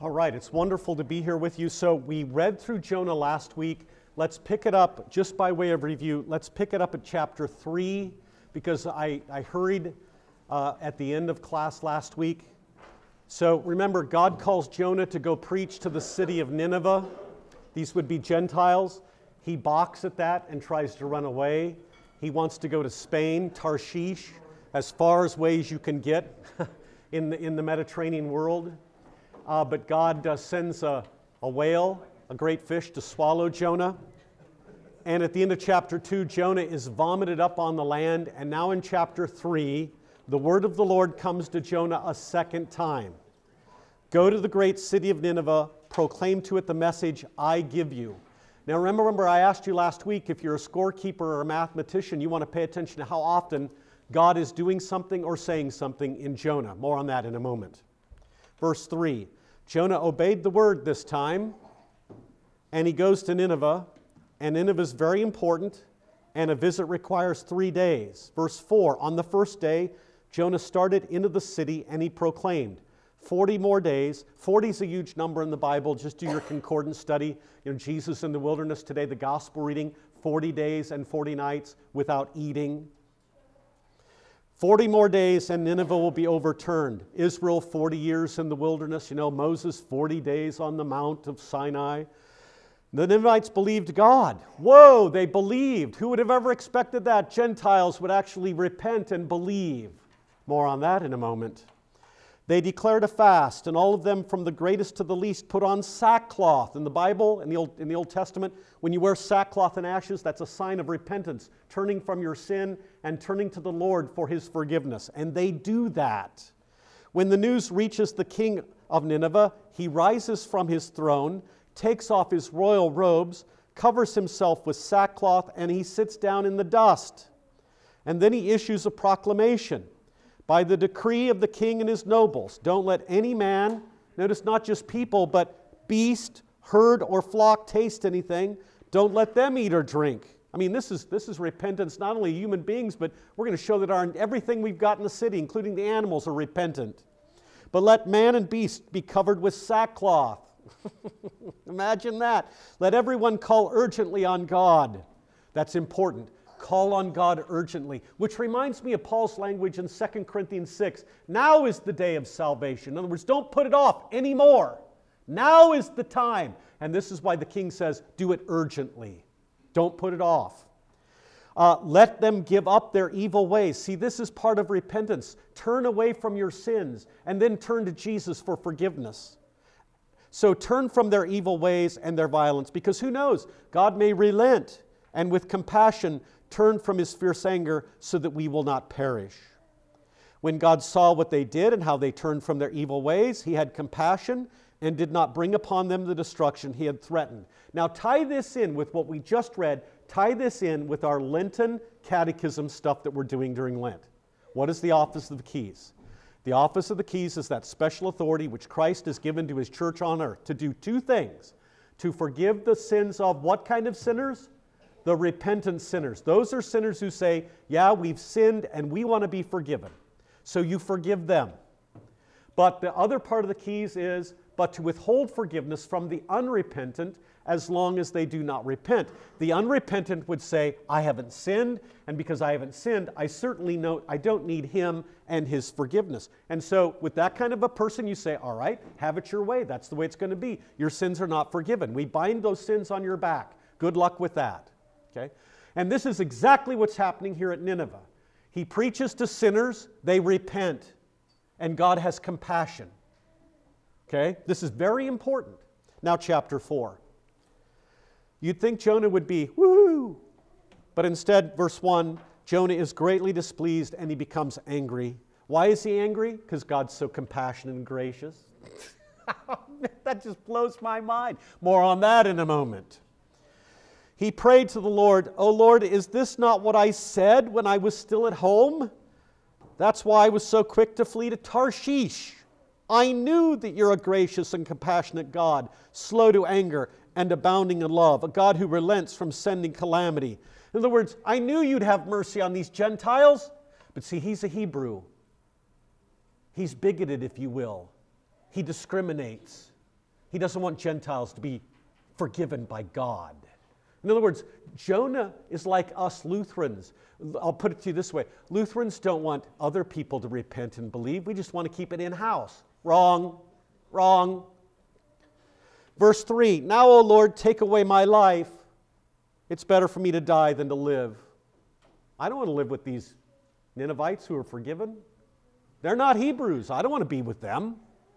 All right, it's wonderful to be here with you. So, we read through Jonah last week. Let's pick it up just by way of review. Let's pick it up at chapter 3 because I, I hurried uh, at the end of class last week. So, remember, God calls Jonah to go preach to the city of Nineveh. These would be Gentiles. He balks at that and tries to run away. He wants to go to Spain, Tarshish, as far as ways you can get in the, in the Mediterranean world uh, but God uh, sends a, a whale, a great fish, to swallow Jonah. And at the end of chapter 2, Jonah is vomited up on the land. And now in chapter 3, the word of the Lord comes to Jonah a second time Go to the great city of Nineveh, proclaim to it the message I give you. Now, remember, I asked you last week if you're a scorekeeper or a mathematician, you want to pay attention to how often God is doing something or saying something in Jonah. More on that in a moment. Verse 3 Jonah obeyed the word this time, and he goes to Nineveh, and Nineveh is very important, and a visit requires three days. Verse 4 On the first day, Jonah started into the city and he proclaimed. 40 more days. 40 is a huge number in the Bible. Just do your concordance study. You know, Jesus in the wilderness today, the gospel reading, 40 days and 40 nights without eating. 40 more days and Nineveh will be overturned. Israel, 40 years in the wilderness. You know, Moses, 40 days on the Mount of Sinai. The Ninevites believed God. Whoa, they believed. Who would have ever expected that? Gentiles would actually repent and believe. More on that in a moment. They declared a fast, and all of them, from the greatest to the least, put on sackcloth. In the Bible, in the Old, in the Old Testament, when you wear sackcloth and ashes, that's a sign of repentance, turning from your sin and turning to the Lord for his forgiveness. And they do that. When the news reaches the king of Nineveh, he rises from his throne, takes off his royal robes, covers himself with sackcloth, and he sits down in the dust. And then he issues a proclamation by the decree of the king and his nobles. Don't let any man, notice not just people, but beast, herd, or flock taste anything. Don't let them eat or drink. I mean, this is, this is repentance, not only human beings, but we're going to show that our, everything we've got in the city, including the animals, are repentant. But let man and beast be covered with sackcloth. Imagine that. Let everyone call urgently on God. That's important. Call on God urgently, which reminds me of Paul's language in 2 Corinthians 6. Now is the day of salvation. In other words, don't put it off anymore. Now is the time. And this is why the king says, do it urgently. Don't put it off. Uh, let them give up their evil ways. See, this is part of repentance. Turn away from your sins and then turn to Jesus for forgiveness. So turn from their evil ways and their violence because who knows? God may relent and with compassion turn from his fierce anger so that we will not perish. When God saw what they did and how they turned from their evil ways, he had compassion and did not bring upon them the destruction he had threatened. Now, tie this in with what we just read, tie this in with our Lenten catechism stuff that we're doing during Lent. What is the office of the keys? The office of the keys is that special authority which Christ has given to his church on earth to do two things to forgive the sins of what kind of sinners? the repentant sinners. Those are sinners who say, Yeah, we've sinned and we want to be forgiven. So you forgive them. But the other part of the keys is, but to withhold forgiveness from the unrepentant as long as they do not repent. The unrepentant would say, I haven't sinned, and because I haven't sinned, I certainly know I don't need him and his forgiveness. And so, with that kind of a person, you say, All right, have it your way. That's the way it's going to be. Your sins are not forgiven. We bind those sins on your back. Good luck with that. Okay? And this is exactly what's happening here at Nineveh. He preaches to sinners, they repent, and God has compassion. Okay? This is very important. Now, chapter 4. You'd think Jonah would be, woohoo! But instead, verse 1 Jonah is greatly displeased and he becomes angry. Why is he angry? Because God's so compassionate and gracious. that just blows my mind. More on that in a moment he prayed to the Lord, Oh Lord, is this not what I said when I was still at home? That's why I was so quick to flee to Tarshish. I knew that you're a gracious and compassionate God, slow to anger and abounding in love, a God who relents from sending calamity. In other words, I knew you'd have mercy on these Gentiles, but see, he's a Hebrew. He's bigoted, if you will. He discriminates. He doesn't want Gentiles to be forgiven by God. In other words, Jonah is like us Lutherans. I'll put it to you this way Lutherans don't want other people to repent and believe, we just want to keep it in house. Wrong, wrong. Verse 3 Now, O Lord, take away my life. It's better for me to die than to live. I don't want to live with these Ninevites who are forgiven. They're not Hebrews. I don't want to be with them.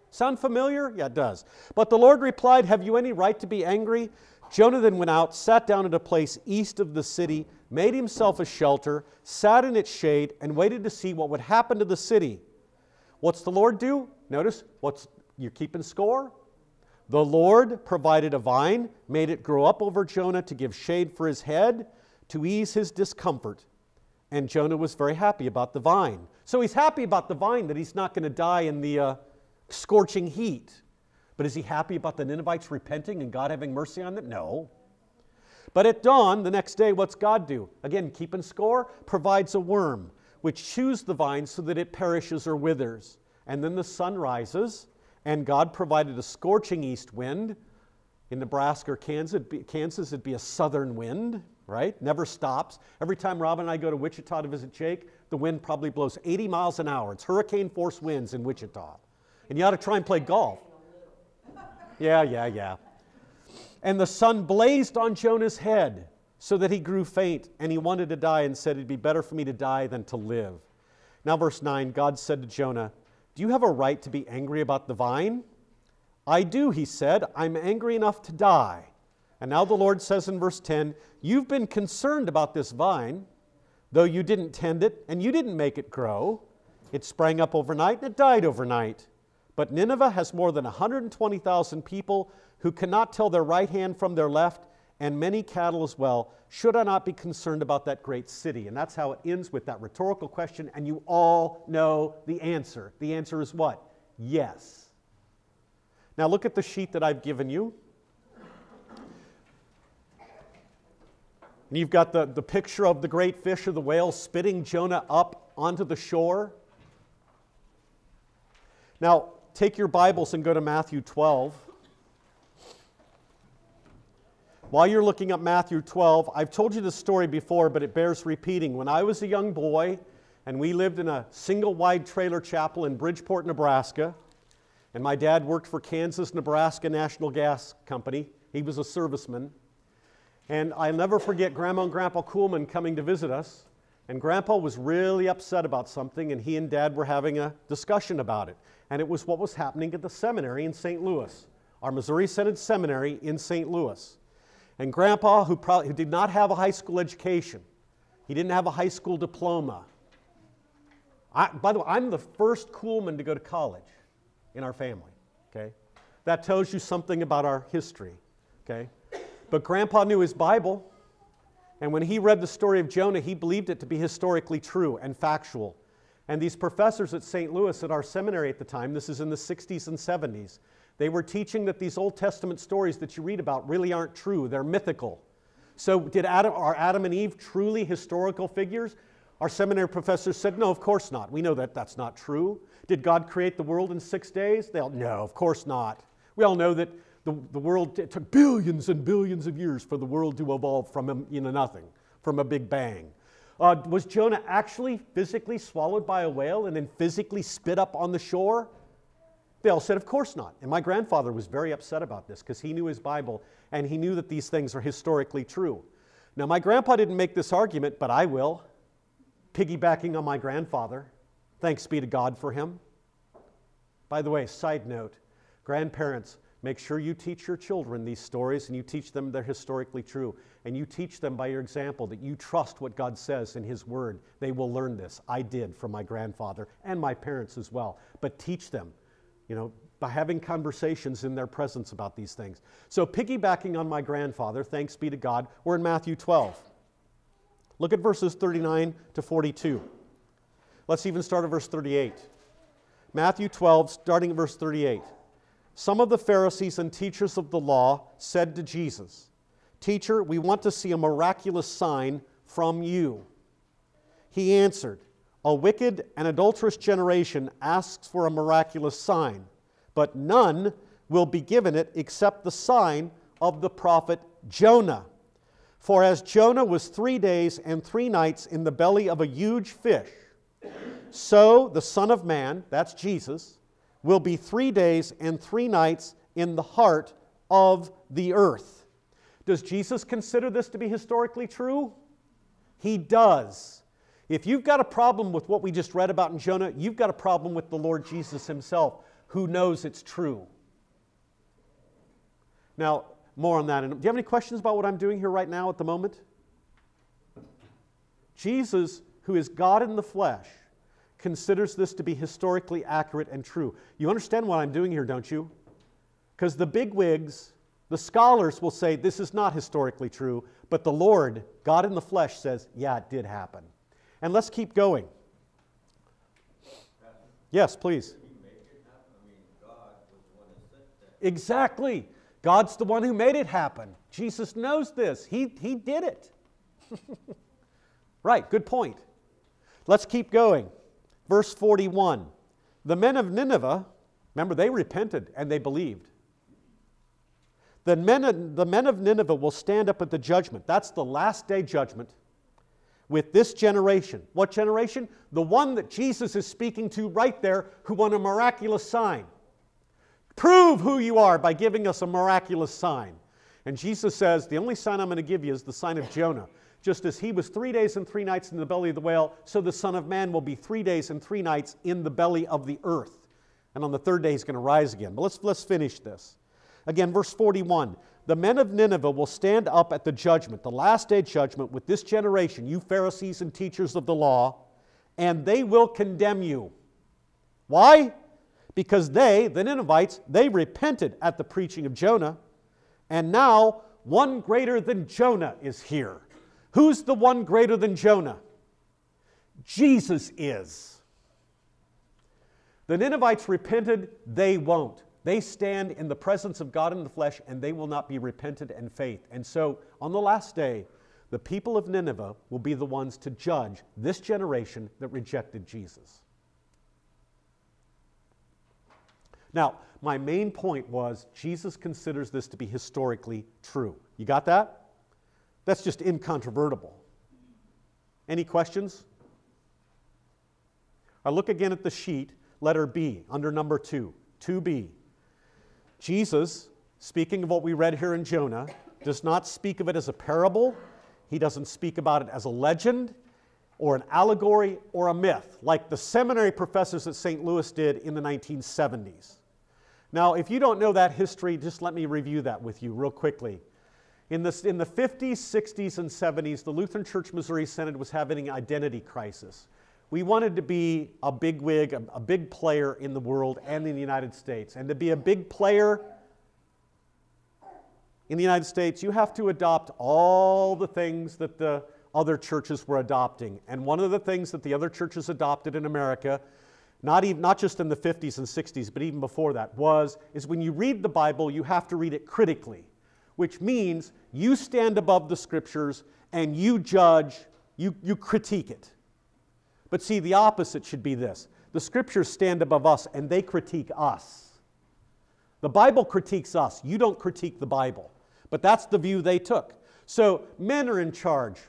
Sound familiar? Yeah, it does. But the Lord replied, Have you any right to be angry? Jonah then went out, sat down at a place east of the city, made himself a shelter, sat in its shade, and waited to see what would happen to the city. What's the Lord do? Notice, what's you're keeping score? The Lord provided a vine, made it grow up over Jonah to give shade for his head, to ease his discomfort. And Jonah was very happy about the vine. So he's happy about the vine that he's not going to die in the uh, scorching heat. But is he happy about the Ninevites repenting and God having mercy on them? No. But at dawn, the next day, what's God do? Again, keeping score, provides a worm which chews the vine so that it perishes or withers. And then the sun rises, and God provided a scorching east wind. In Nebraska or Kansas, it'd be, Kansas, it'd be a southern wind, right? Never stops. Every time Robin and I go to Wichita to visit Jake, the wind probably blows 80 miles an hour. It's hurricane force winds in Wichita. And you ought to try and play golf. Yeah, yeah, yeah. And the sun blazed on Jonah's head so that he grew faint and he wanted to die and said, It'd be better for me to die than to live. Now, verse 9 God said to Jonah, Do you have a right to be angry about the vine? I do, he said. I'm angry enough to die. And now the Lord says in verse 10 You've been concerned about this vine, though you didn't tend it and you didn't make it grow. It sprang up overnight and it died overnight. But Nineveh has more than 120,000 people who cannot tell their right hand from their left, and many cattle as well. Should I not be concerned about that great city? And that's how it ends with that rhetorical question, and you all know the answer. The answer is what? Yes. Now look at the sheet that I've given you. And you've got the, the picture of the great fish of the whale spitting Jonah up onto the shore. Now, take your Bibles and go to Matthew 12. While you're looking up Matthew 12, I've told you this story before, but it bears repeating. When I was a young boy and we lived in a single wide trailer chapel in Bridgeport, Nebraska, and my dad worked for Kansas Nebraska National Gas Company, he was a serviceman. And I'll never forget Grandma and Grandpa Coolman coming to visit us. And Grandpa was really upset about something, and he and Dad were having a discussion about it and it was what was happening at the seminary in St. Louis, our Missouri Synod Seminary in St. Louis. And Grandpa, who, probably, who did not have a high school education, he didn't have a high school diploma. I, by the way, I'm the first Coolman to go to college in our family, okay? That tells you something about our history, okay? But Grandpa knew his Bible, and when he read the story of Jonah, he believed it to be historically true and factual. And these professors at St. Louis at our seminary at the time, this is in the 60s and 70s, they were teaching that these Old Testament stories that you read about really aren't true, they're mythical. So, did Adam, are Adam and Eve truly historical figures? Our seminary professors said, no, of course not. We know that that's not true. Did God create the world in six days? They'll, no, of course not. We all know that the, the world, it took billions and billions of years for the world to evolve from a, you know, nothing, from a big bang. Uh, was Jonah actually physically swallowed by a whale and then physically spit up on the shore? They all said, Of course not. And my grandfather was very upset about this because he knew his Bible and he knew that these things are historically true. Now, my grandpa didn't make this argument, but I will, piggybacking on my grandfather. Thanks be to God for him. By the way, side note grandparents, Make sure you teach your children these stories and you teach them they're historically true. And you teach them by your example that you trust what God says in His Word. They will learn this. I did from my grandfather and my parents as well. But teach them, you know, by having conversations in their presence about these things. So, piggybacking on my grandfather, thanks be to God, we're in Matthew 12. Look at verses 39 to 42. Let's even start at verse 38. Matthew 12, starting at verse 38. Some of the Pharisees and teachers of the law said to Jesus, Teacher, we want to see a miraculous sign from you. He answered, A wicked and adulterous generation asks for a miraculous sign, but none will be given it except the sign of the prophet Jonah. For as Jonah was three days and three nights in the belly of a huge fish, so the Son of Man, that's Jesus, will be three days and three nights in the heart of the earth. Does Jesus consider this to be historically true? He does. If you've got a problem with what we just read about in Jonah, you've got a problem with the Lord Jesus himself, who knows it's true. Now, more on that. Do you have any questions about what I'm doing here right now at the moment? Jesus, who is God in the flesh, considers this to be historically accurate and true. You understand what I'm doing here, don't you? Because the bigwigs, the scholars will say this is not historically true, but the Lord, God in the flesh, says, yeah, it did happen. And let's keep going. Yes, please. Exactly. God's the one who made it happen. Jesus knows this. He, he did it. right, good point. Let's keep going. Verse 41 The men of Nineveh, remember, they repented and they believed. The men, of, the men of Nineveh will stand up at the judgment. That's the last day judgment with this generation. What generation? The one that Jesus is speaking to right there, who won a miraculous sign. Prove who you are by giving us a miraculous sign. And Jesus says, The only sign I'm going to give you is the sign of Jonah. Just as he was three days and three nights in the belly of the whale, so the Son of Man will be three days and three nights in the belly of the earth. And on the third day, he's going to rise again. But let's, let's finish this. Again, verse 41 The men of Nineveh will stand up at the judgment, the last day judgment, with this generation, you Pharisees and teachers of the law, and they will condemn you. Why? Because they, the Ninevites, they repented at the preaching of Jonah, and now one greater than Jonah is here. Who's the one greater than Jonah? Jesus is. The Ninevites repented, they won't. They stand in the presence of God in the flesh and they will not be repented and faith. And so on the last day, the people of Nineveh will be the ones to judge this generation that rejected Jesus. Now, my main point was Jesus considers this to be historically true. You got that? That's just incontrovertible. Any questions? I look again at the sheet, letter B, under number two, 2b. Jesus, speaking of what we read here in Jonah, does not speak of it as a parable. He doesn't speak about it as a legend or an allegory or a myth, like the seminary professors at St. Louis did in the 1970s. Now, if you don't know that history, just let me review that with you real quickly. In the, in the 50s, 60s, and 70s, the Lutheran Church Missouri Synod was having an identity crisis. We wanted to be a big wig, a, a big player in the world and in the United States. And to be a big player in the United States, you have to adopt all the things that the other churches were adopting. And one of the things that the other churches adopted in America, not, even, not just in the 50s and 60s, but even before that, was is when you read the Bible, you have to read it critically which means you stand above the scriptures and you judge, you, you critique it. But see, the opposite should be this the scriptures stand above us and they critique us. The Bible critiques us, you don't critique the Bible. But that's the view they took. So men are in charge.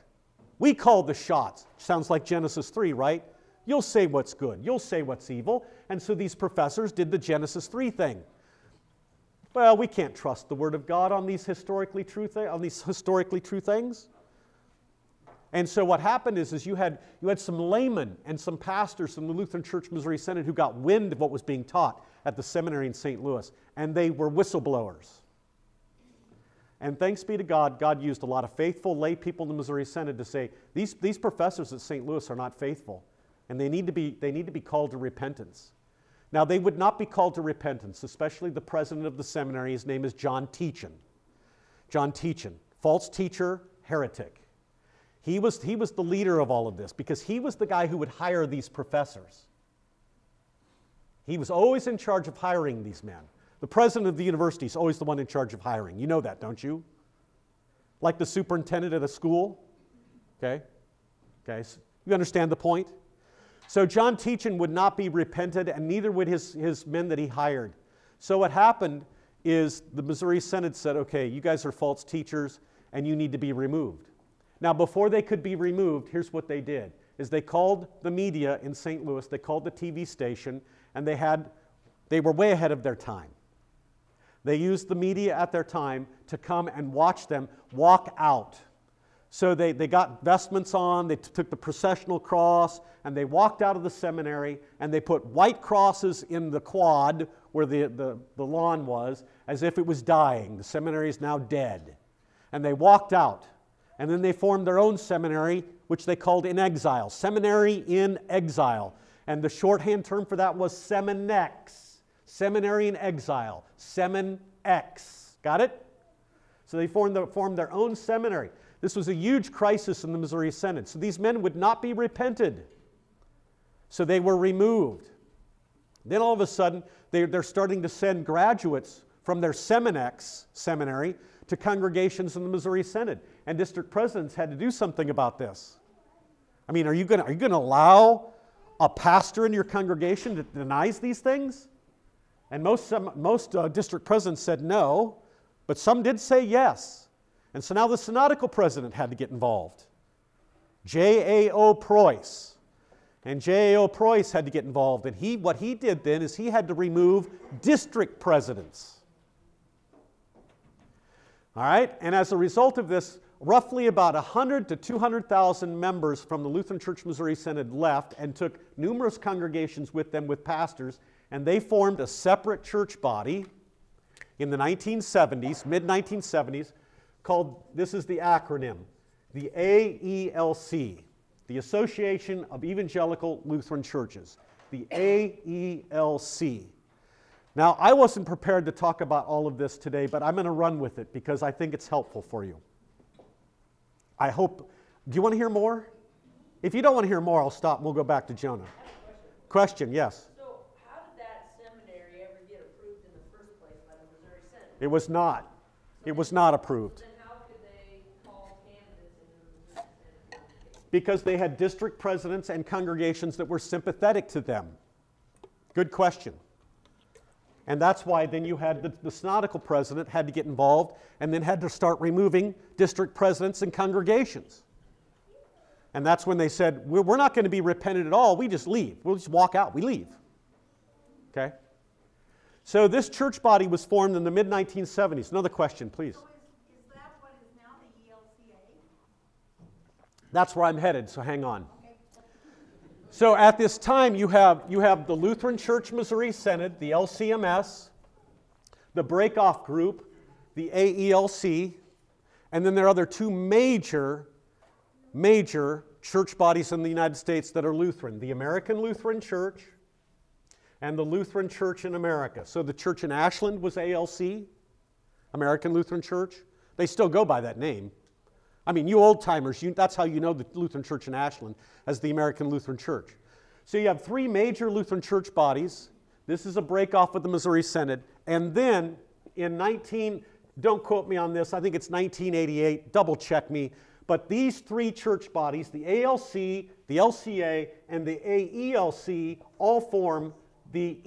We call the shots. Sounds like Genesis 3, right? You'll say what's good, you'll say what's evil. And so these professors did the Genesis 3 thing. Well, we can't trust the Word of God on these historically true, on these historically true things. And so what happened is, is you, had, you had some laymen and some pastors from the Lutheran Church Missouri Synod who got wind of what was being taught at the seminary in St. Louis, and they were whistleblowers. And thanks be to God, God used a lot of faithful lay people in the Missouri Synod to say, these, these professors at St. Louis are not faithful, and they need, to be, they need to be called to repentance. Now, they would not be called to repentance, especially the president of the seminary. His name is John Tietjen. John Tietjen, false teacher, heretic. He was, he was the leader of all of this because he was the guy who would hire these professors. He was always in charge of hiring these men. The president of the university is always the one in charge of hiring. You know that, don't you? Like the superintendent at a school. Okay? Okay, so you understand the point? So John Tietjen would not be repented, and neither would his, his men that he hired. So what happened is the Missouri Synod said, okay, you guys are false teachers and you need to be removed. Now, before they could be removed, here's what they did is they called the media in St. Louis, they called the TV station, and they had they were way ahead of their time. They used the media at their time to come and watch them walk out. So they, they got vestments on, they took the processional cross, and they walked out of the seminary, and they put white crosses in the quad where the, the, the lawn was, as if it was dying. The seminary is now dead. And they walked out. And then they formed their own seminary, which they called In Exile, Seminary in Exile. And the shorthand term for that was Seminex, Seminary in Exile, Seminex. Got it? So they formed, the, formed their own seminary. This was a huge crisis in the Missouri Synod. So these men would not be repented. So they were removed. Then all of a sudden, they're, they're starting to send graduates from their Seminex seminary to congregations in the Missouri Synod. And district presidents had to do something about this. I mean, are you going to allow a pastor in your congregation that denies these things? And most, most uh, district presidents said no, but some did say yes. And so now the synodical president had to get involved. J.A.O. Preus. And J.A.O. Preus had to get involved. And he, what he did then is he had to remove district presidents. All right? And as a result of this, roughly about 100 to 200,000 members from the Lutheran Church Missouri Synod left and took numerous congregations with them with pastors, and they formed a separate church body in the 1970s, mid 1970s, called this is the acronym, the AELC, the Association of Evangelical Lutheran Churches, the AELC. Now, I wasn't prepared to talk about all of this today, but I'm going to run with it because I think it's helpful for you. I hope. Do you want to hear more? If you don't want to hear more, I'll stop and we'll go back to Jonah. Question. question, yes. So, how did that seminary ever get approved in the first place by the Missouri Synod? It was not. So it was not approved. Then how could they call candidates the Because they had district presidents and congregations that were sympathetic to them. Good question. And that's why then you had the, the synodical president had to get involved and then had to start removing district presidents and congregations. And that's when they said, we're, we're not going to be repentant at all. We just leave. We'll just walk out. We leave. Okay? So this church body was formed in the mid 1970s. Another question, please. So is, is that what is now the ELCA? That's where I'm headed, so hang on. So at this time, you have, you have the Lutheran Church Missouri Synod, the LCMS, the Breakoff Group, the AELC, and then there are other two major, major church bodies in the United States that are Lutheran the American Lutheran Church and the Lutheran Church in America. So the church in Ashland was ALC, American Lutheran Church. They still go by that name. I mean, you old timers, that's how you know the Lutheran Church in Ashland as the American Lutheran Church. So you have three major Lutheran church bodies. This is a break off with the Missouri Synod. And then in 19, don't quote me on this, I think it's 1988, double check me. But these three church bodies, the ALC, the LCA, and the AELC, all form the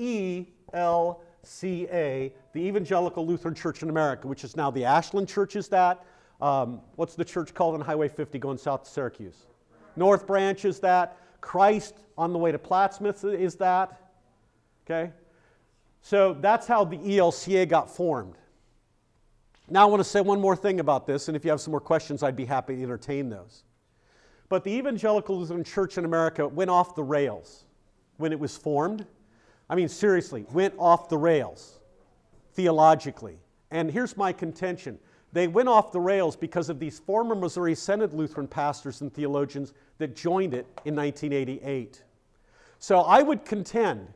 ELCA, the Evangelical Lutheran Church in America, which is now the Ashland Church, is that. Um, what's the church called on Highway 50 going south to Syracuse? North Branch is that. Christ on the way to Plattsmouth is that. Okay? So that's how the ELCA got formed. Now I want to say one more thing about this, and if you have some more questions, I'd be happy to entertain those. But the Evangelical Lutheran Church in America went off the rails when it was formed. I mean, seriously, went off the rails theologically. And here's my contention they went off the rails because of these former Missouri Synod Lutheran pastors and theologians that joined it in 1988. So I would contend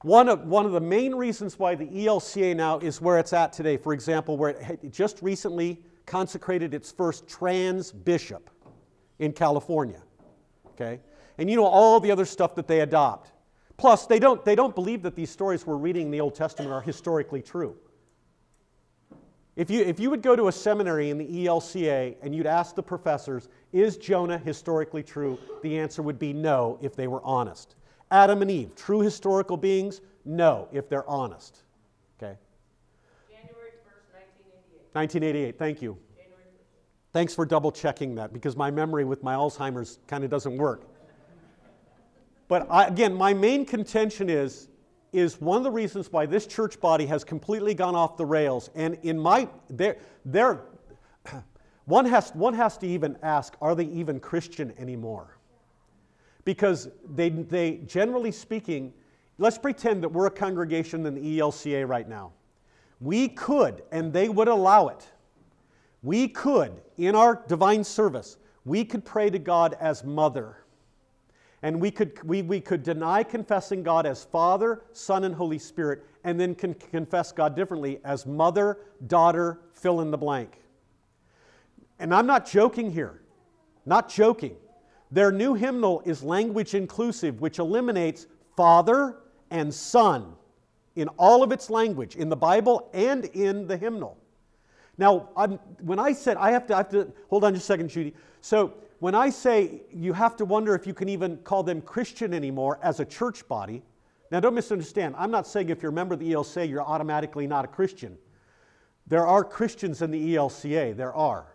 one of, one of the main reasons why the ELCA now is where it's at today, for example, where it just recently consecrated its first trans bishop in California. Okay? And you know all the other stuff that they adopt. Plus, they don't, they don't believe that these stories we're reading in the Old Testament are historically true. If you, if you would go to a seminary in the ELCA and you'd ask the professors, is Jonah historically true? The answer would be no if they were honest. Adam and Eve, true historical beings? No, if they're honest. Okay? January 1st, 1988, 1988, thank you. January. Thanks for double checking that because my memory with my Alzheimer's kind of doesn't work. But I, again, my main contention is, is one of the reasons why this church body has completely gone off the rails. And in my, there, there, one has, one has to even ask, are they even Christian anymore? Because they, they, generally speaking, let's pretend that we're a congregation in the ELCA right now. We could, and they would allow it, we could, in our divine service, we could pray to God as mother. And we could, we, we could deny confessing God as Father, Son, and Holy Spirit, and then con- confess God differently as mother, daughter, fill in the blank. And I'm not joking here, not joking. Their new hymnal is language inclusive, which eliminates Father and Son in all of its language, in the Bible and in the hymnal. Now, I'm, when I said, I have, to, I have to, hold on just a second, Judy. So, when I say you have to wonder if you can even call them Christian anymore as a church body, now don't misunderstand. I'm not saying if you're a member of the ELCA, you're automatically not a Christian. There are Christians in the ELCA, there are.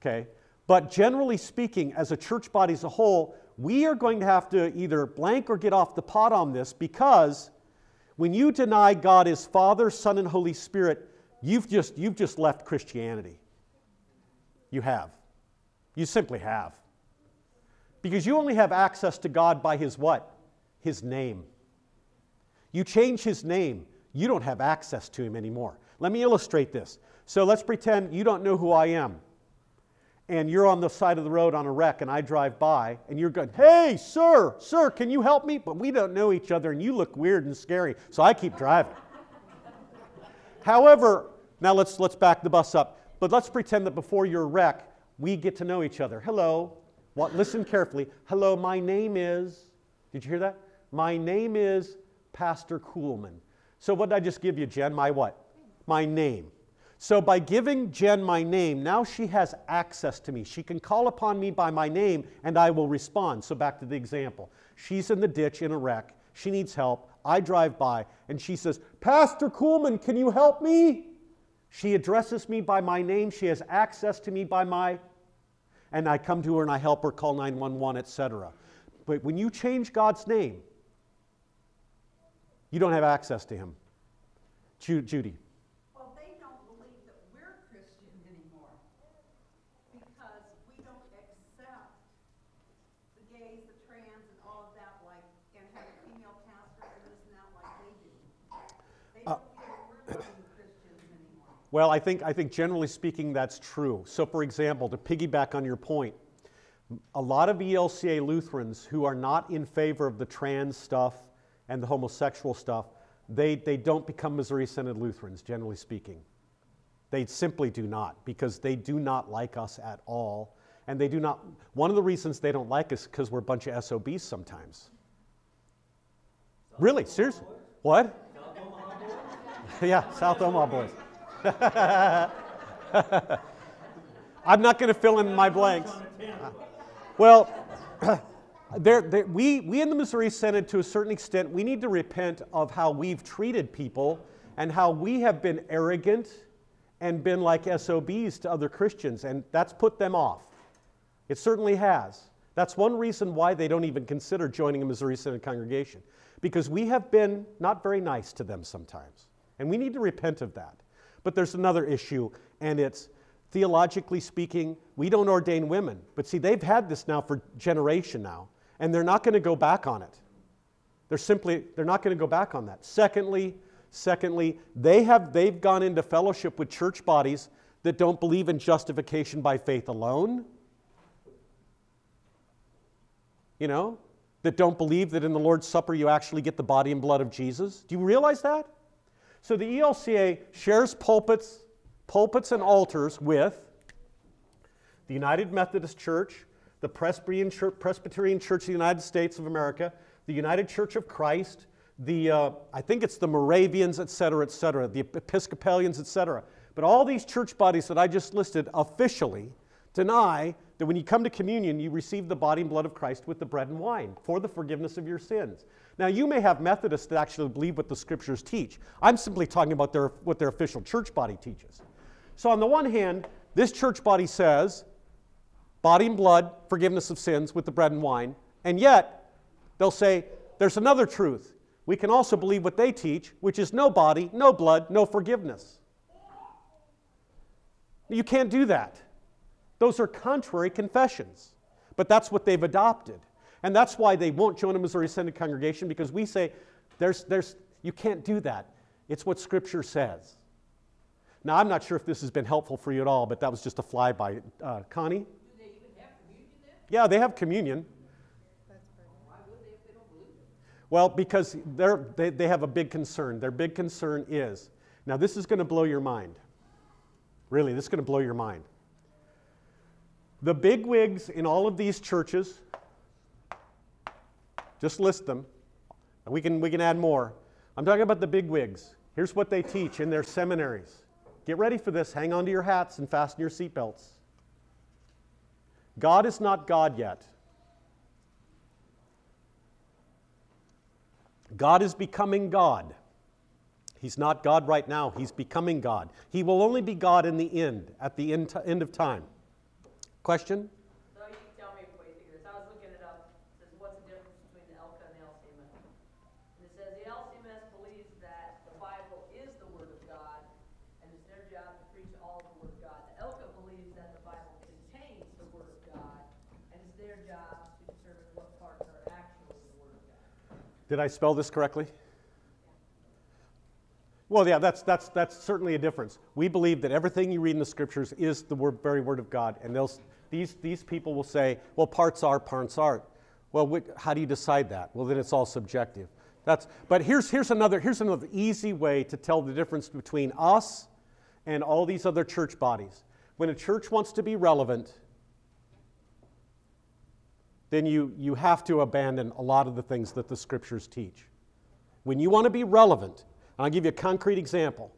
Okay? But generally speaking, as a church body as a whole, we are going to have to either blank or get off the pot on this because when you deny God is Father, Son, and Holy Spirit, you've just, you've just left Christianity. You have. You simply have. Because you only have access to God by His what? His name. You change His name, you don't have access to Him anymore. Let me illustrate this. So let's pretend you don't know who I am. And you're on the side of the road on a wreck, and I drive by, and you're going, Hey, sir, sir, can you help me? But we don't know each other, and you look weird and scary, so I keep driving. However, now let's, let's back the bus up. But let's pretend that before your wreck, we get to know each other. Hello. What, listen carefully. Hello, my name is, did you hear that? My name is Pastor Kuhlman. So what did I just give you, Jen? My what? My name. So by giving Jen my name, now she has access to me. She can call upon me by my name and I will respond. So back to the example. She's in the ditch in a wreck. She needs help. I drive by and she says, Pastor Kuhlman, can you help me? She addresses me by my name. She has access to me by my, and I come to her and I help her call 911, etc. But when you change God's name, you don't have access to Him. Ju- Judy. Well, they don't believe that we're Christian anymore because we don't accept the gays, the trans, and all of that like, and have a female pastor and this and that like they do. They don't feel we're being Christians anymore. Well, I think, I think generally speaking, that's true. So, for example, to piggyback on your point, a lot of ELCA Lutherans who are not in favor of the trans stuff and the homosexual stuff, they, they don't become Missouri Synod Lutherans, generally speaking. They simply do not, because they do not like us at all. And they do not, one of the reasons they don't like us because we're a bunch of SOBs sometimes. Really, seriously? What? yeah, South Omaha boys. I'm not going to fill in my blanks. Well, there, there, we, we in the Missouri Synod, to a certain extent, we need to repent of how we've treated people and how we have been arrogant and been like SOBs to other Christians, and that's put them off. It certainly has. That's one reason why they don't even consider joining a Missouri Synod congregation, because we have been not very nice to them sometimes, and we need to repent of that. But there's another issue, and it's theologically speaking, we don't ordain women. But see, they've had this now for generation now, and they're not going to go back on it. They're simply they're not going to go back on that. Secondly, secondly, they have they've gone into fellowship with church bodies that don't believe in justification by faith alone. You know, that don't believe that in the Lord's Supper you actually get the body and blood of Jesus. Do you realize that? So the ELCA shares pulpits, pulpits and altars with the United Methodist Church, the Presbyterian Church, Presbyterian Church of the United States of America, the United Church of Christ, the uh, I think it's the Moravians, et cetera, et cetera, the Episcopalians, et cetera. But all these church bodies that I just listed officially deny that when you come to communion, you receive the body and blood of Christ with the bread and wine for the forgiveness of your sins. Now, you may have Methodists that actually believe what the scriptures teach. I'm simply talking about their, what their official church body teaches. So, on the one hand, this church body says, body and blood, forgiveness of sins with the bread and wine. And yet, they'll say, there's another truth. We can also believe what they teach, which is no body, no blood, no forgiveness. You can't do that. Those are contrary confessions. But that's what they've adopted. And that's why they won't join a Missouri Synod congregation because we say there's, there's, you can't do that. It's what Scripture says. Now, I'm not sure if this has been helpful for you at all, but that was just a flyby. Uh, Connie? They? Yeah, they have communion. Well, because they, they have a big concern. Their big concern is now, this is going to blow your mind. Really, this is going to blow your mind. The big wigs in all of these churches, just list them. And We can, we can add more. I'm talking about the big wigs. Here's what they teach in their seminaries. Get ready for this. Hang on to your hats and fasten your seatbelts. God is not God yet. God is becoming God. He's not God right now, He's becoming God. He will only be God in the end, at the end, end of time. Question? So you can tell me what you think of this. I was looking it up. It says, what's the difference between the ELCA and the LCMS? And it says the LCMS believes that the Bible is the Word of God, and it's their job to preach all the Word of God. The ELCA believes that the Bible contains the Word of God, and it's their job to determine what parts are actually the Word of God. Did I spell this correctly? Well, yeah, that's, that's, that's certainly a difference. We believe that everything you read in the scriptures is the word, very word of God. And they'll, these, these people will say, well, parts are, parts aren't. Well, how do you decide that? Well, then it's all subjective. That's, but here's, here's, another, here's another easy way to tell the difference between us and all these other church bodies. When a church wants to be relevant, then you, you have to abandon a lot of the things that the scriptures teach. When you want to be relevant, and I'll give you a concrete example.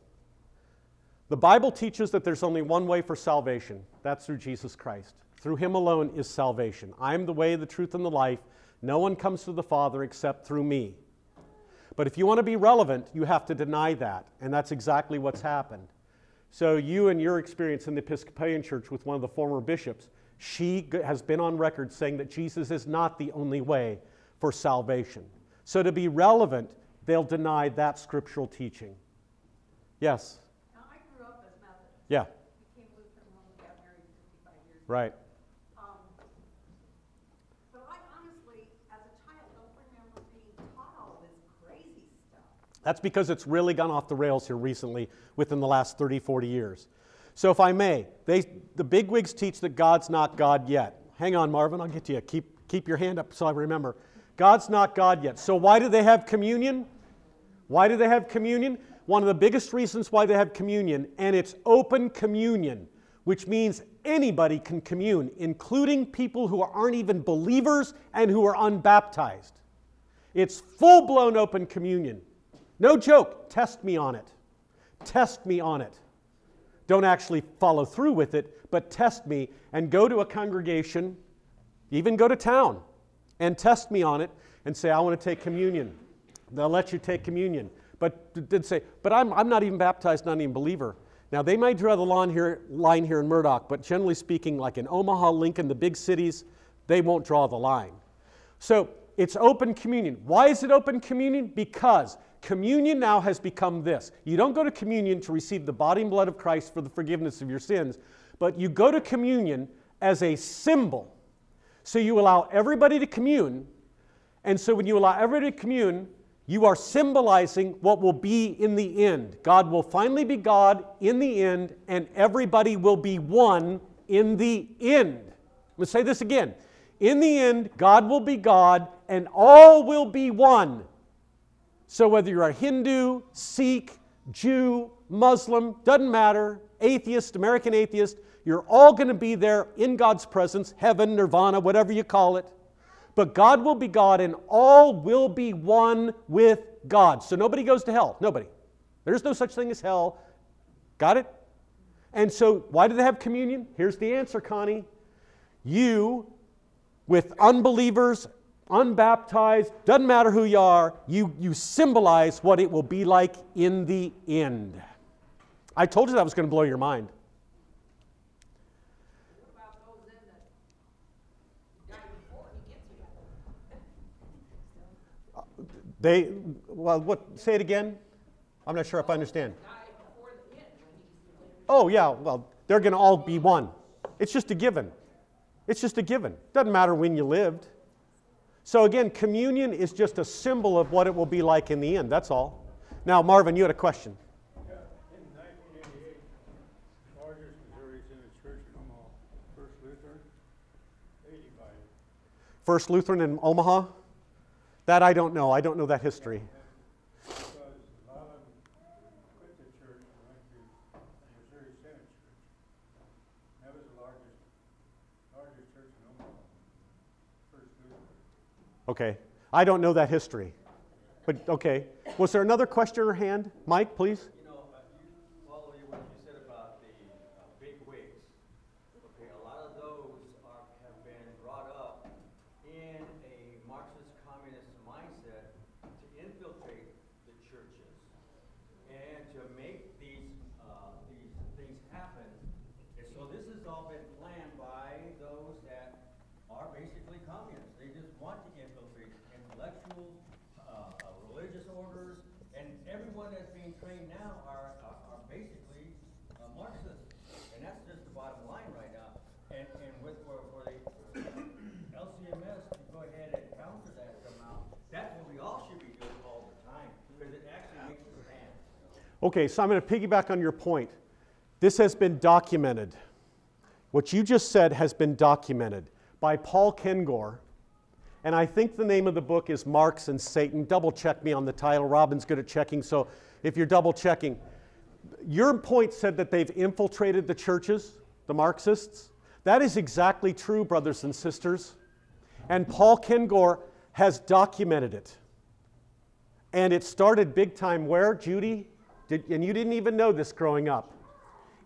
The Bible teaches that there's only one way for salvation that's through Jesus Christ. Through Him alone is salvation. I am the way, the truth, and the life. No one comes to the Father except through me. But if you want to be relevant, you have to deny that. And that's exactly what's happened. So, you and your experience in the Episcopalian Church with one of the former bishops, she has been on record saying that Jesus is not the only way for salvation. So, to be relevant, they'll deny that scriptural teaching. Yes? Now, I grew up as Methodist. Yeah, Became Lutheran when we got married fifty-five years ago. right. Um, But I honestly, as a child, don't remember being taught all this crazy stuff. That's because it's really gone off the rails here recently within the last 30, 40 years. So, if I may, they, the bigwigs teach that God's not God yet. Hang on, Marvin, I'll get to you. Keep, keep your hand up so I remember. God's not God yet. So, why do they have communion? Why do they have communion? One of the biggest reasons why they have communion, and it's open communion, which means anybody can commune, including people who aren't even believers and who are unbaptized. It's full blown open communion. No joke. Test me on it. Test me on it. Don't actually follow through with it, but test me and go to a congregation, even go to town, and test me on it and say, I want to take communion. They'll let you take communion. But did say, but I'm, I'm not even baptized, not even believer. Now, they might draw the line here, line here in Murdock, but generally speaking, like in Omaha, Lincoln, the big cities, they won't draw the line. So it's open communion. Why is it open communion? Because communion now has become this. You don't go to communion to receive the body and blood of Christ for the forgiveness of your sins, but you go to communion as a symbol. So you allow everybody to commune, and so when you allow everybody to commune, you are symbolizing what will be in the end. God will finally be God in the end, and everybody will be one in the end. Let's say this again. In the end, God will be God, and all will be one. So whether you're a Hindu, Sikh, Jew, Muslim, doesn't matter, atheist, American atheist, you're all going to be there in God's presence, heaven, nirvana, whatever you call it. But God will be God and all will be one with God. So nobody goes to hell. Nobody. There's no such thing as hell. Got it? And so why do they have communion? Here's the answer, Connie. You, with unbelievers, unbaptized, doesn't matter who you are, you, you symbolize what it will be like in the end. I told you that was going to blow your mind. They, well, what, say it again? I'm not sure if I understand. Oh, yeah, well, they're going to all be one. It's just a given. It's just a given. Doesn't matter when you lived. So, again, communion is just a symbol of what it will be like in the end. That's all. Now, Marvin, you had a question. Yeah, in nineteen eighty-eight, Rogers, Missouri, in a church in Omaha, First Lutheran. First Lutheran in Omaha? That I don't know. I don't know that history. Because a lot of them quit the church and went to Missouri Synod Church. That was the largest, largest church in Omaha, First Lutheran. Okay. I don't know that history. But, okay. Was there another question or hand? Mike, please. You know, uh, you follow what you said about the uh, big wigs. Okay, a lot of those are, have been brought up in a Marxist communist mindset to infiltrate the churches and to make these, uh, these things happen. And so this has all been planned by those that are basically communists. They just want to infiltrate intellectuals, uh, uh, religious orders, and everyone that's being trained now are, are, are basically uh, Marxists. And that's just the bottom line right now. And, and with, for, for the LCMS to go ahead and counter that somehow, that's what we all should be doing all the time, because it actually makes a stand. Okay, so I'm going to piggyback on your point. This has been documented. What you just said has been documented by Paul Kengor. And I think the name of the book is Marx and Satan. Double check me on the title. Robin's good at checking, so if you're double checking, your point said that they've infiltrated the churches, the Marxists. That is exactly true, brothers and sisters. And Paul Kengor has documented it. And it started big time where, Judy? Did, and you didn't even know this growing up.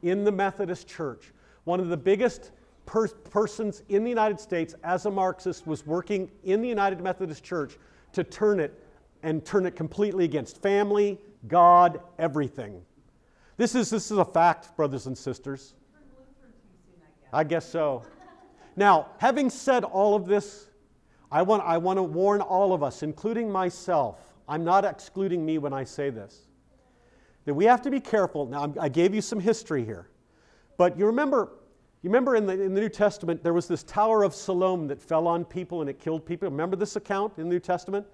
In the Methodist Church. One of the biggest per- persons in the United States as a Marxist was working in the United Methodist Church to turn it and turn it completely against family, God, everything. This is, this is a fact, brothers and sisters. I guess so. Now, having said all of this, I want, I want to warn all of us, including myself. I'm not excluding me when I say this. That we have to be careful. Now, I'm- gave you some history here. But you remember, you remember in the, in the New Testament, there was this Tower of Siloam that fell on people and it killed people. Remember this account in the New Testament?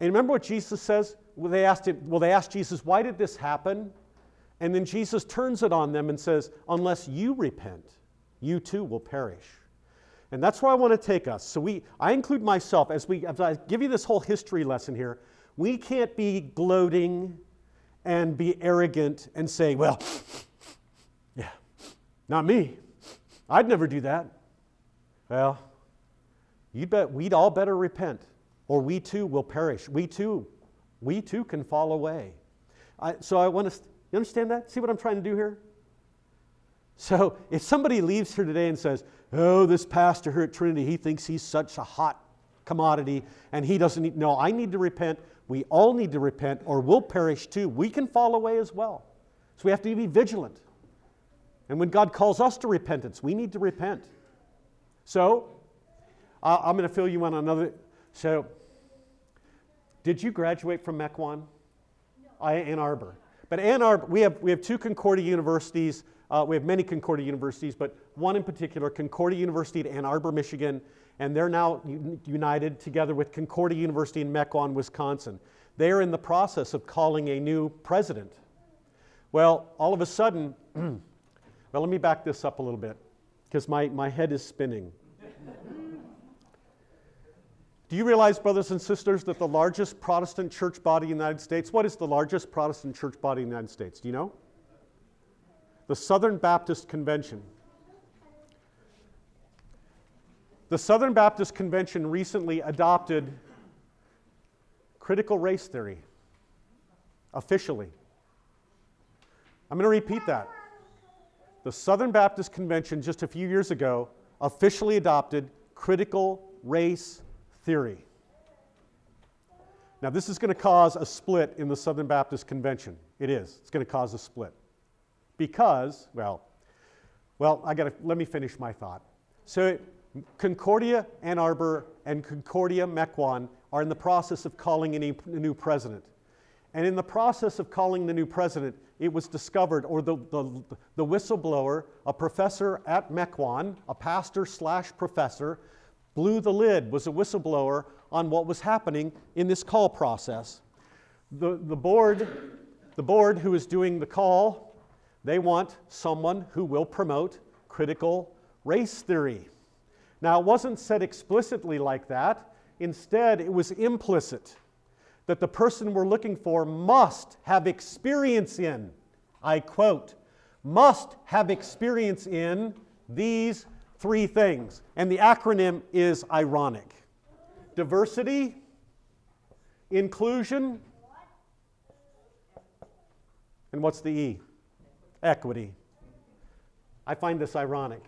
And remember what Jesus says? Well, they asked him, well, they asked Jesus, why did this happen? And then Jesus turns it on them and says, unless you repent, you too will perish. And that's where I want to take us. So we, I include myself as we, as I give you this whole history lesson here. We can't be gloating and be arrogant and say, well, yeah, not me. I'd never do that. Well, you bet we'd all better repent, or we too will perish. We too, we too can fall away. I, so I want to, you understand that? See what I'm trying to do here? So if somebody leaves here today and says, oh, this pastor here at Trinity, he thinks he's such a hot commodity and he doesn't need, no, I need to repent. We all need to repent or we'll perish too. We can fall away as well. So we have to be vigilant. And when God calls us to repentance, we need to repent. So uh, I'm going to fill you in on another. So, did you graduate from Mequon? No. Ann Arbor. But Ann Arbor, we have, we have two Concordia universities. Uh, we have many Concordia universities, but one in particular, Concordia University at Ann Arbor, Michigan, and they're now united together with Concordia University in Mequon, Wisconsin. They are in the process of calling a new president. Well, all of a sudden, well, let me back this up a little bit because my, my head is spinning. Do you realize, brothers and sisters, that the largest Protestant church body in the United States, what is the largest Protestant church body in the United States? Do you know? The Southern Baptist Convention. The Southern Baptist Convention recently adopted critical race theory officially. I'm going to repeat that. The Southern Baptist Convention just a few years ago officially adopted critical race theory. Now, this is going to cause a split in the Southern Baptist Convention. It is. It's going to cause a split. Because, well, well, I got to let me finish my thought. So, Concordia Ann Arbor and Concordia Mequon are in the process of calling a new- president. And in the process of calling the new president, it was discovered, or the, the, the whistleblower, a professor at Mequon, a pastor slash professor, blew the lid, was a whistleblower on what was happening in this call process. The, the, board, the board who is doing the call, they want someone who will promote critical race theory. Now, it wasn't said explicitly like that. Instead, it was implicit that the person we're looking for must have experience in, I quote, must have experience in these three things. And the acronym is ironic diversity, inclusion, and what's the E? Equity. I find this ironic.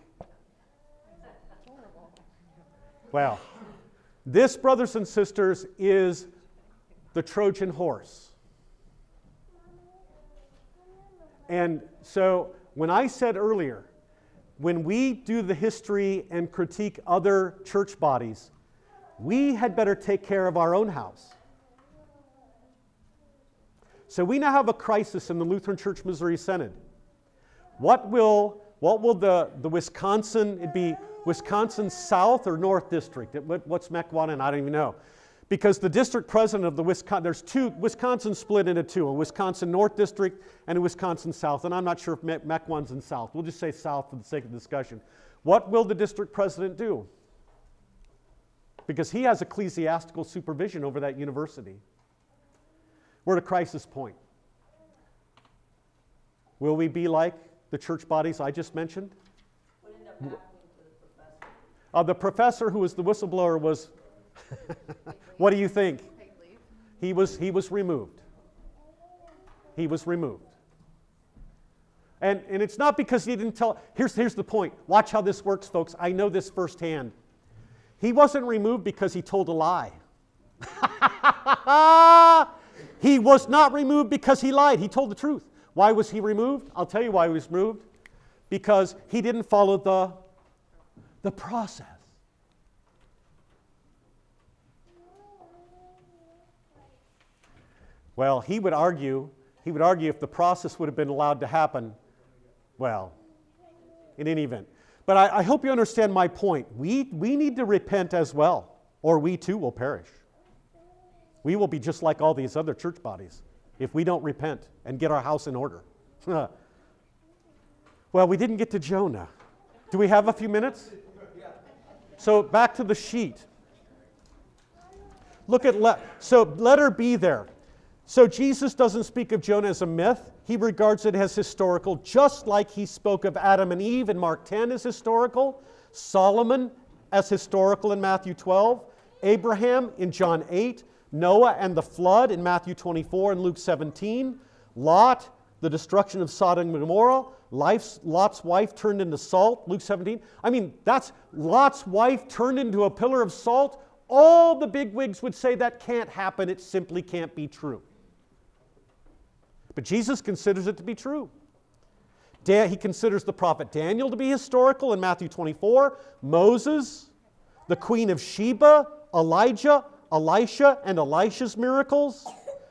Well, this, brothers and sisters, is the Trojan horse. And so, when I said earlier, when we do the history and critique other church bodies, we had better take care of our own house. So, we now have a crisis in the Lutheran Church Missouri Synod. What will, what will the, the Wisconsin, it be Wisconsin South or North District? What, what's Mequon? I don't even know because the district president of the Wisconsin, there's two, Wisconsin split into two, a Wisconsin North District and a Wisconsin South, and I'm not sure if Mequon's in South. We'll just say South for the sake of discussion. What will the district president do? Because he has ecclesiastical supervision over that university. We're at a crisis point. Will we be like the church bodies I just mentioned? What ended up happening to the professor? Uh, the professor who was the whistleblower was what do you think? He was, he was removed. He was removed. And, and it's not because he didn't tell. Here's, here's the point. Watch how this works, folks. I know this firsthand. He wasn't removed because he told a lie. he was not removed because he lied. He told the truth. Why was he removed? I'll tell you why he was removed. Because he didn't follow the, the process. Well, he would argue, he would argue if the process would have been allowed to happen, well, in any event. But I, I hope you understand my point. We, we need to repent as well, or we too will perish. We will be just like all these other church bodies if we don't repent and get our house in order. well, we didn't get to Jonah. Do we have a few minutes? So back to the sheet. Look at le- so letter B there. So Jesus doesn't speak of Jonah as a myth. He regards it as historical, just like he spoke of Adam and Eve in Mark 10 as historical, Solomon as historical in Matthew 12, Abraham in John 8, Noah and the flood in Matthew 24 and Luke 17, Lot, the destruction of Sodom and Gomorrah, Life's, Lot's wife turned into salt, Luke 17. I mean, that's Lot's wife turned into a pillar of salt. All the bigwigs would say that can't happen, it simply can't be true. But Jesus considers it to be true. he considers the prophet Daniel to be historical in Matthew 24, Moses, the queen of Sheba, Elijah, Elisha, and Elisha's miracles,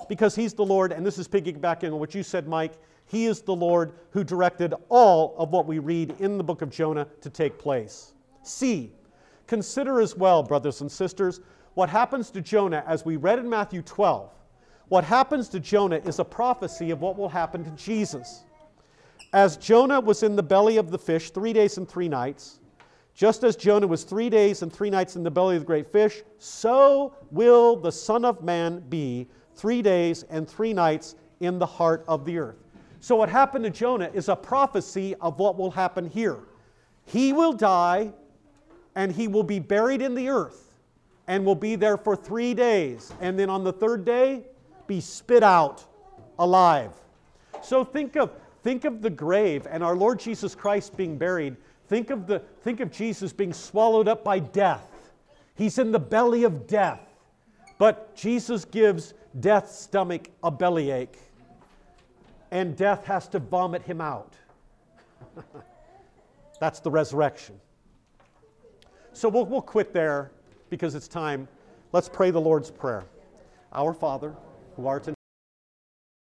because he's the Lord, and this is piggybacking on what you said, Mike. He is the Lord who directed all of what we read in the book of Jonah to take place. C. Consider as well, brothers and sisters, what happens to Jonah as we read in Matthew 12 what happens to Jonah is a prophecy of what will happen to Jesus. As Jonah was in the belly of the fish three days and three nights, just as Jonah was three days and three nights in the belly of the great fish, so will the Son of Man be three days and three nights in the heart of the earth. So, what happened to Jonah is a prophecy of what will happen here. He will die and he will be buried in the earth and will be there for three days. And then on the third day, be spit out alive. So think of, think of the grave and our Lord Jesus Christ being buried. Think of, the, think of Jesus being swallowed up by death. He's in the belly of death. But Jesus gives death's stomach a bellyache, and death has to vomit him out. That's the resurrection. So we'll, we'll quit there because it's time. Let's pray the Lord's Prayer. Our Father, who art in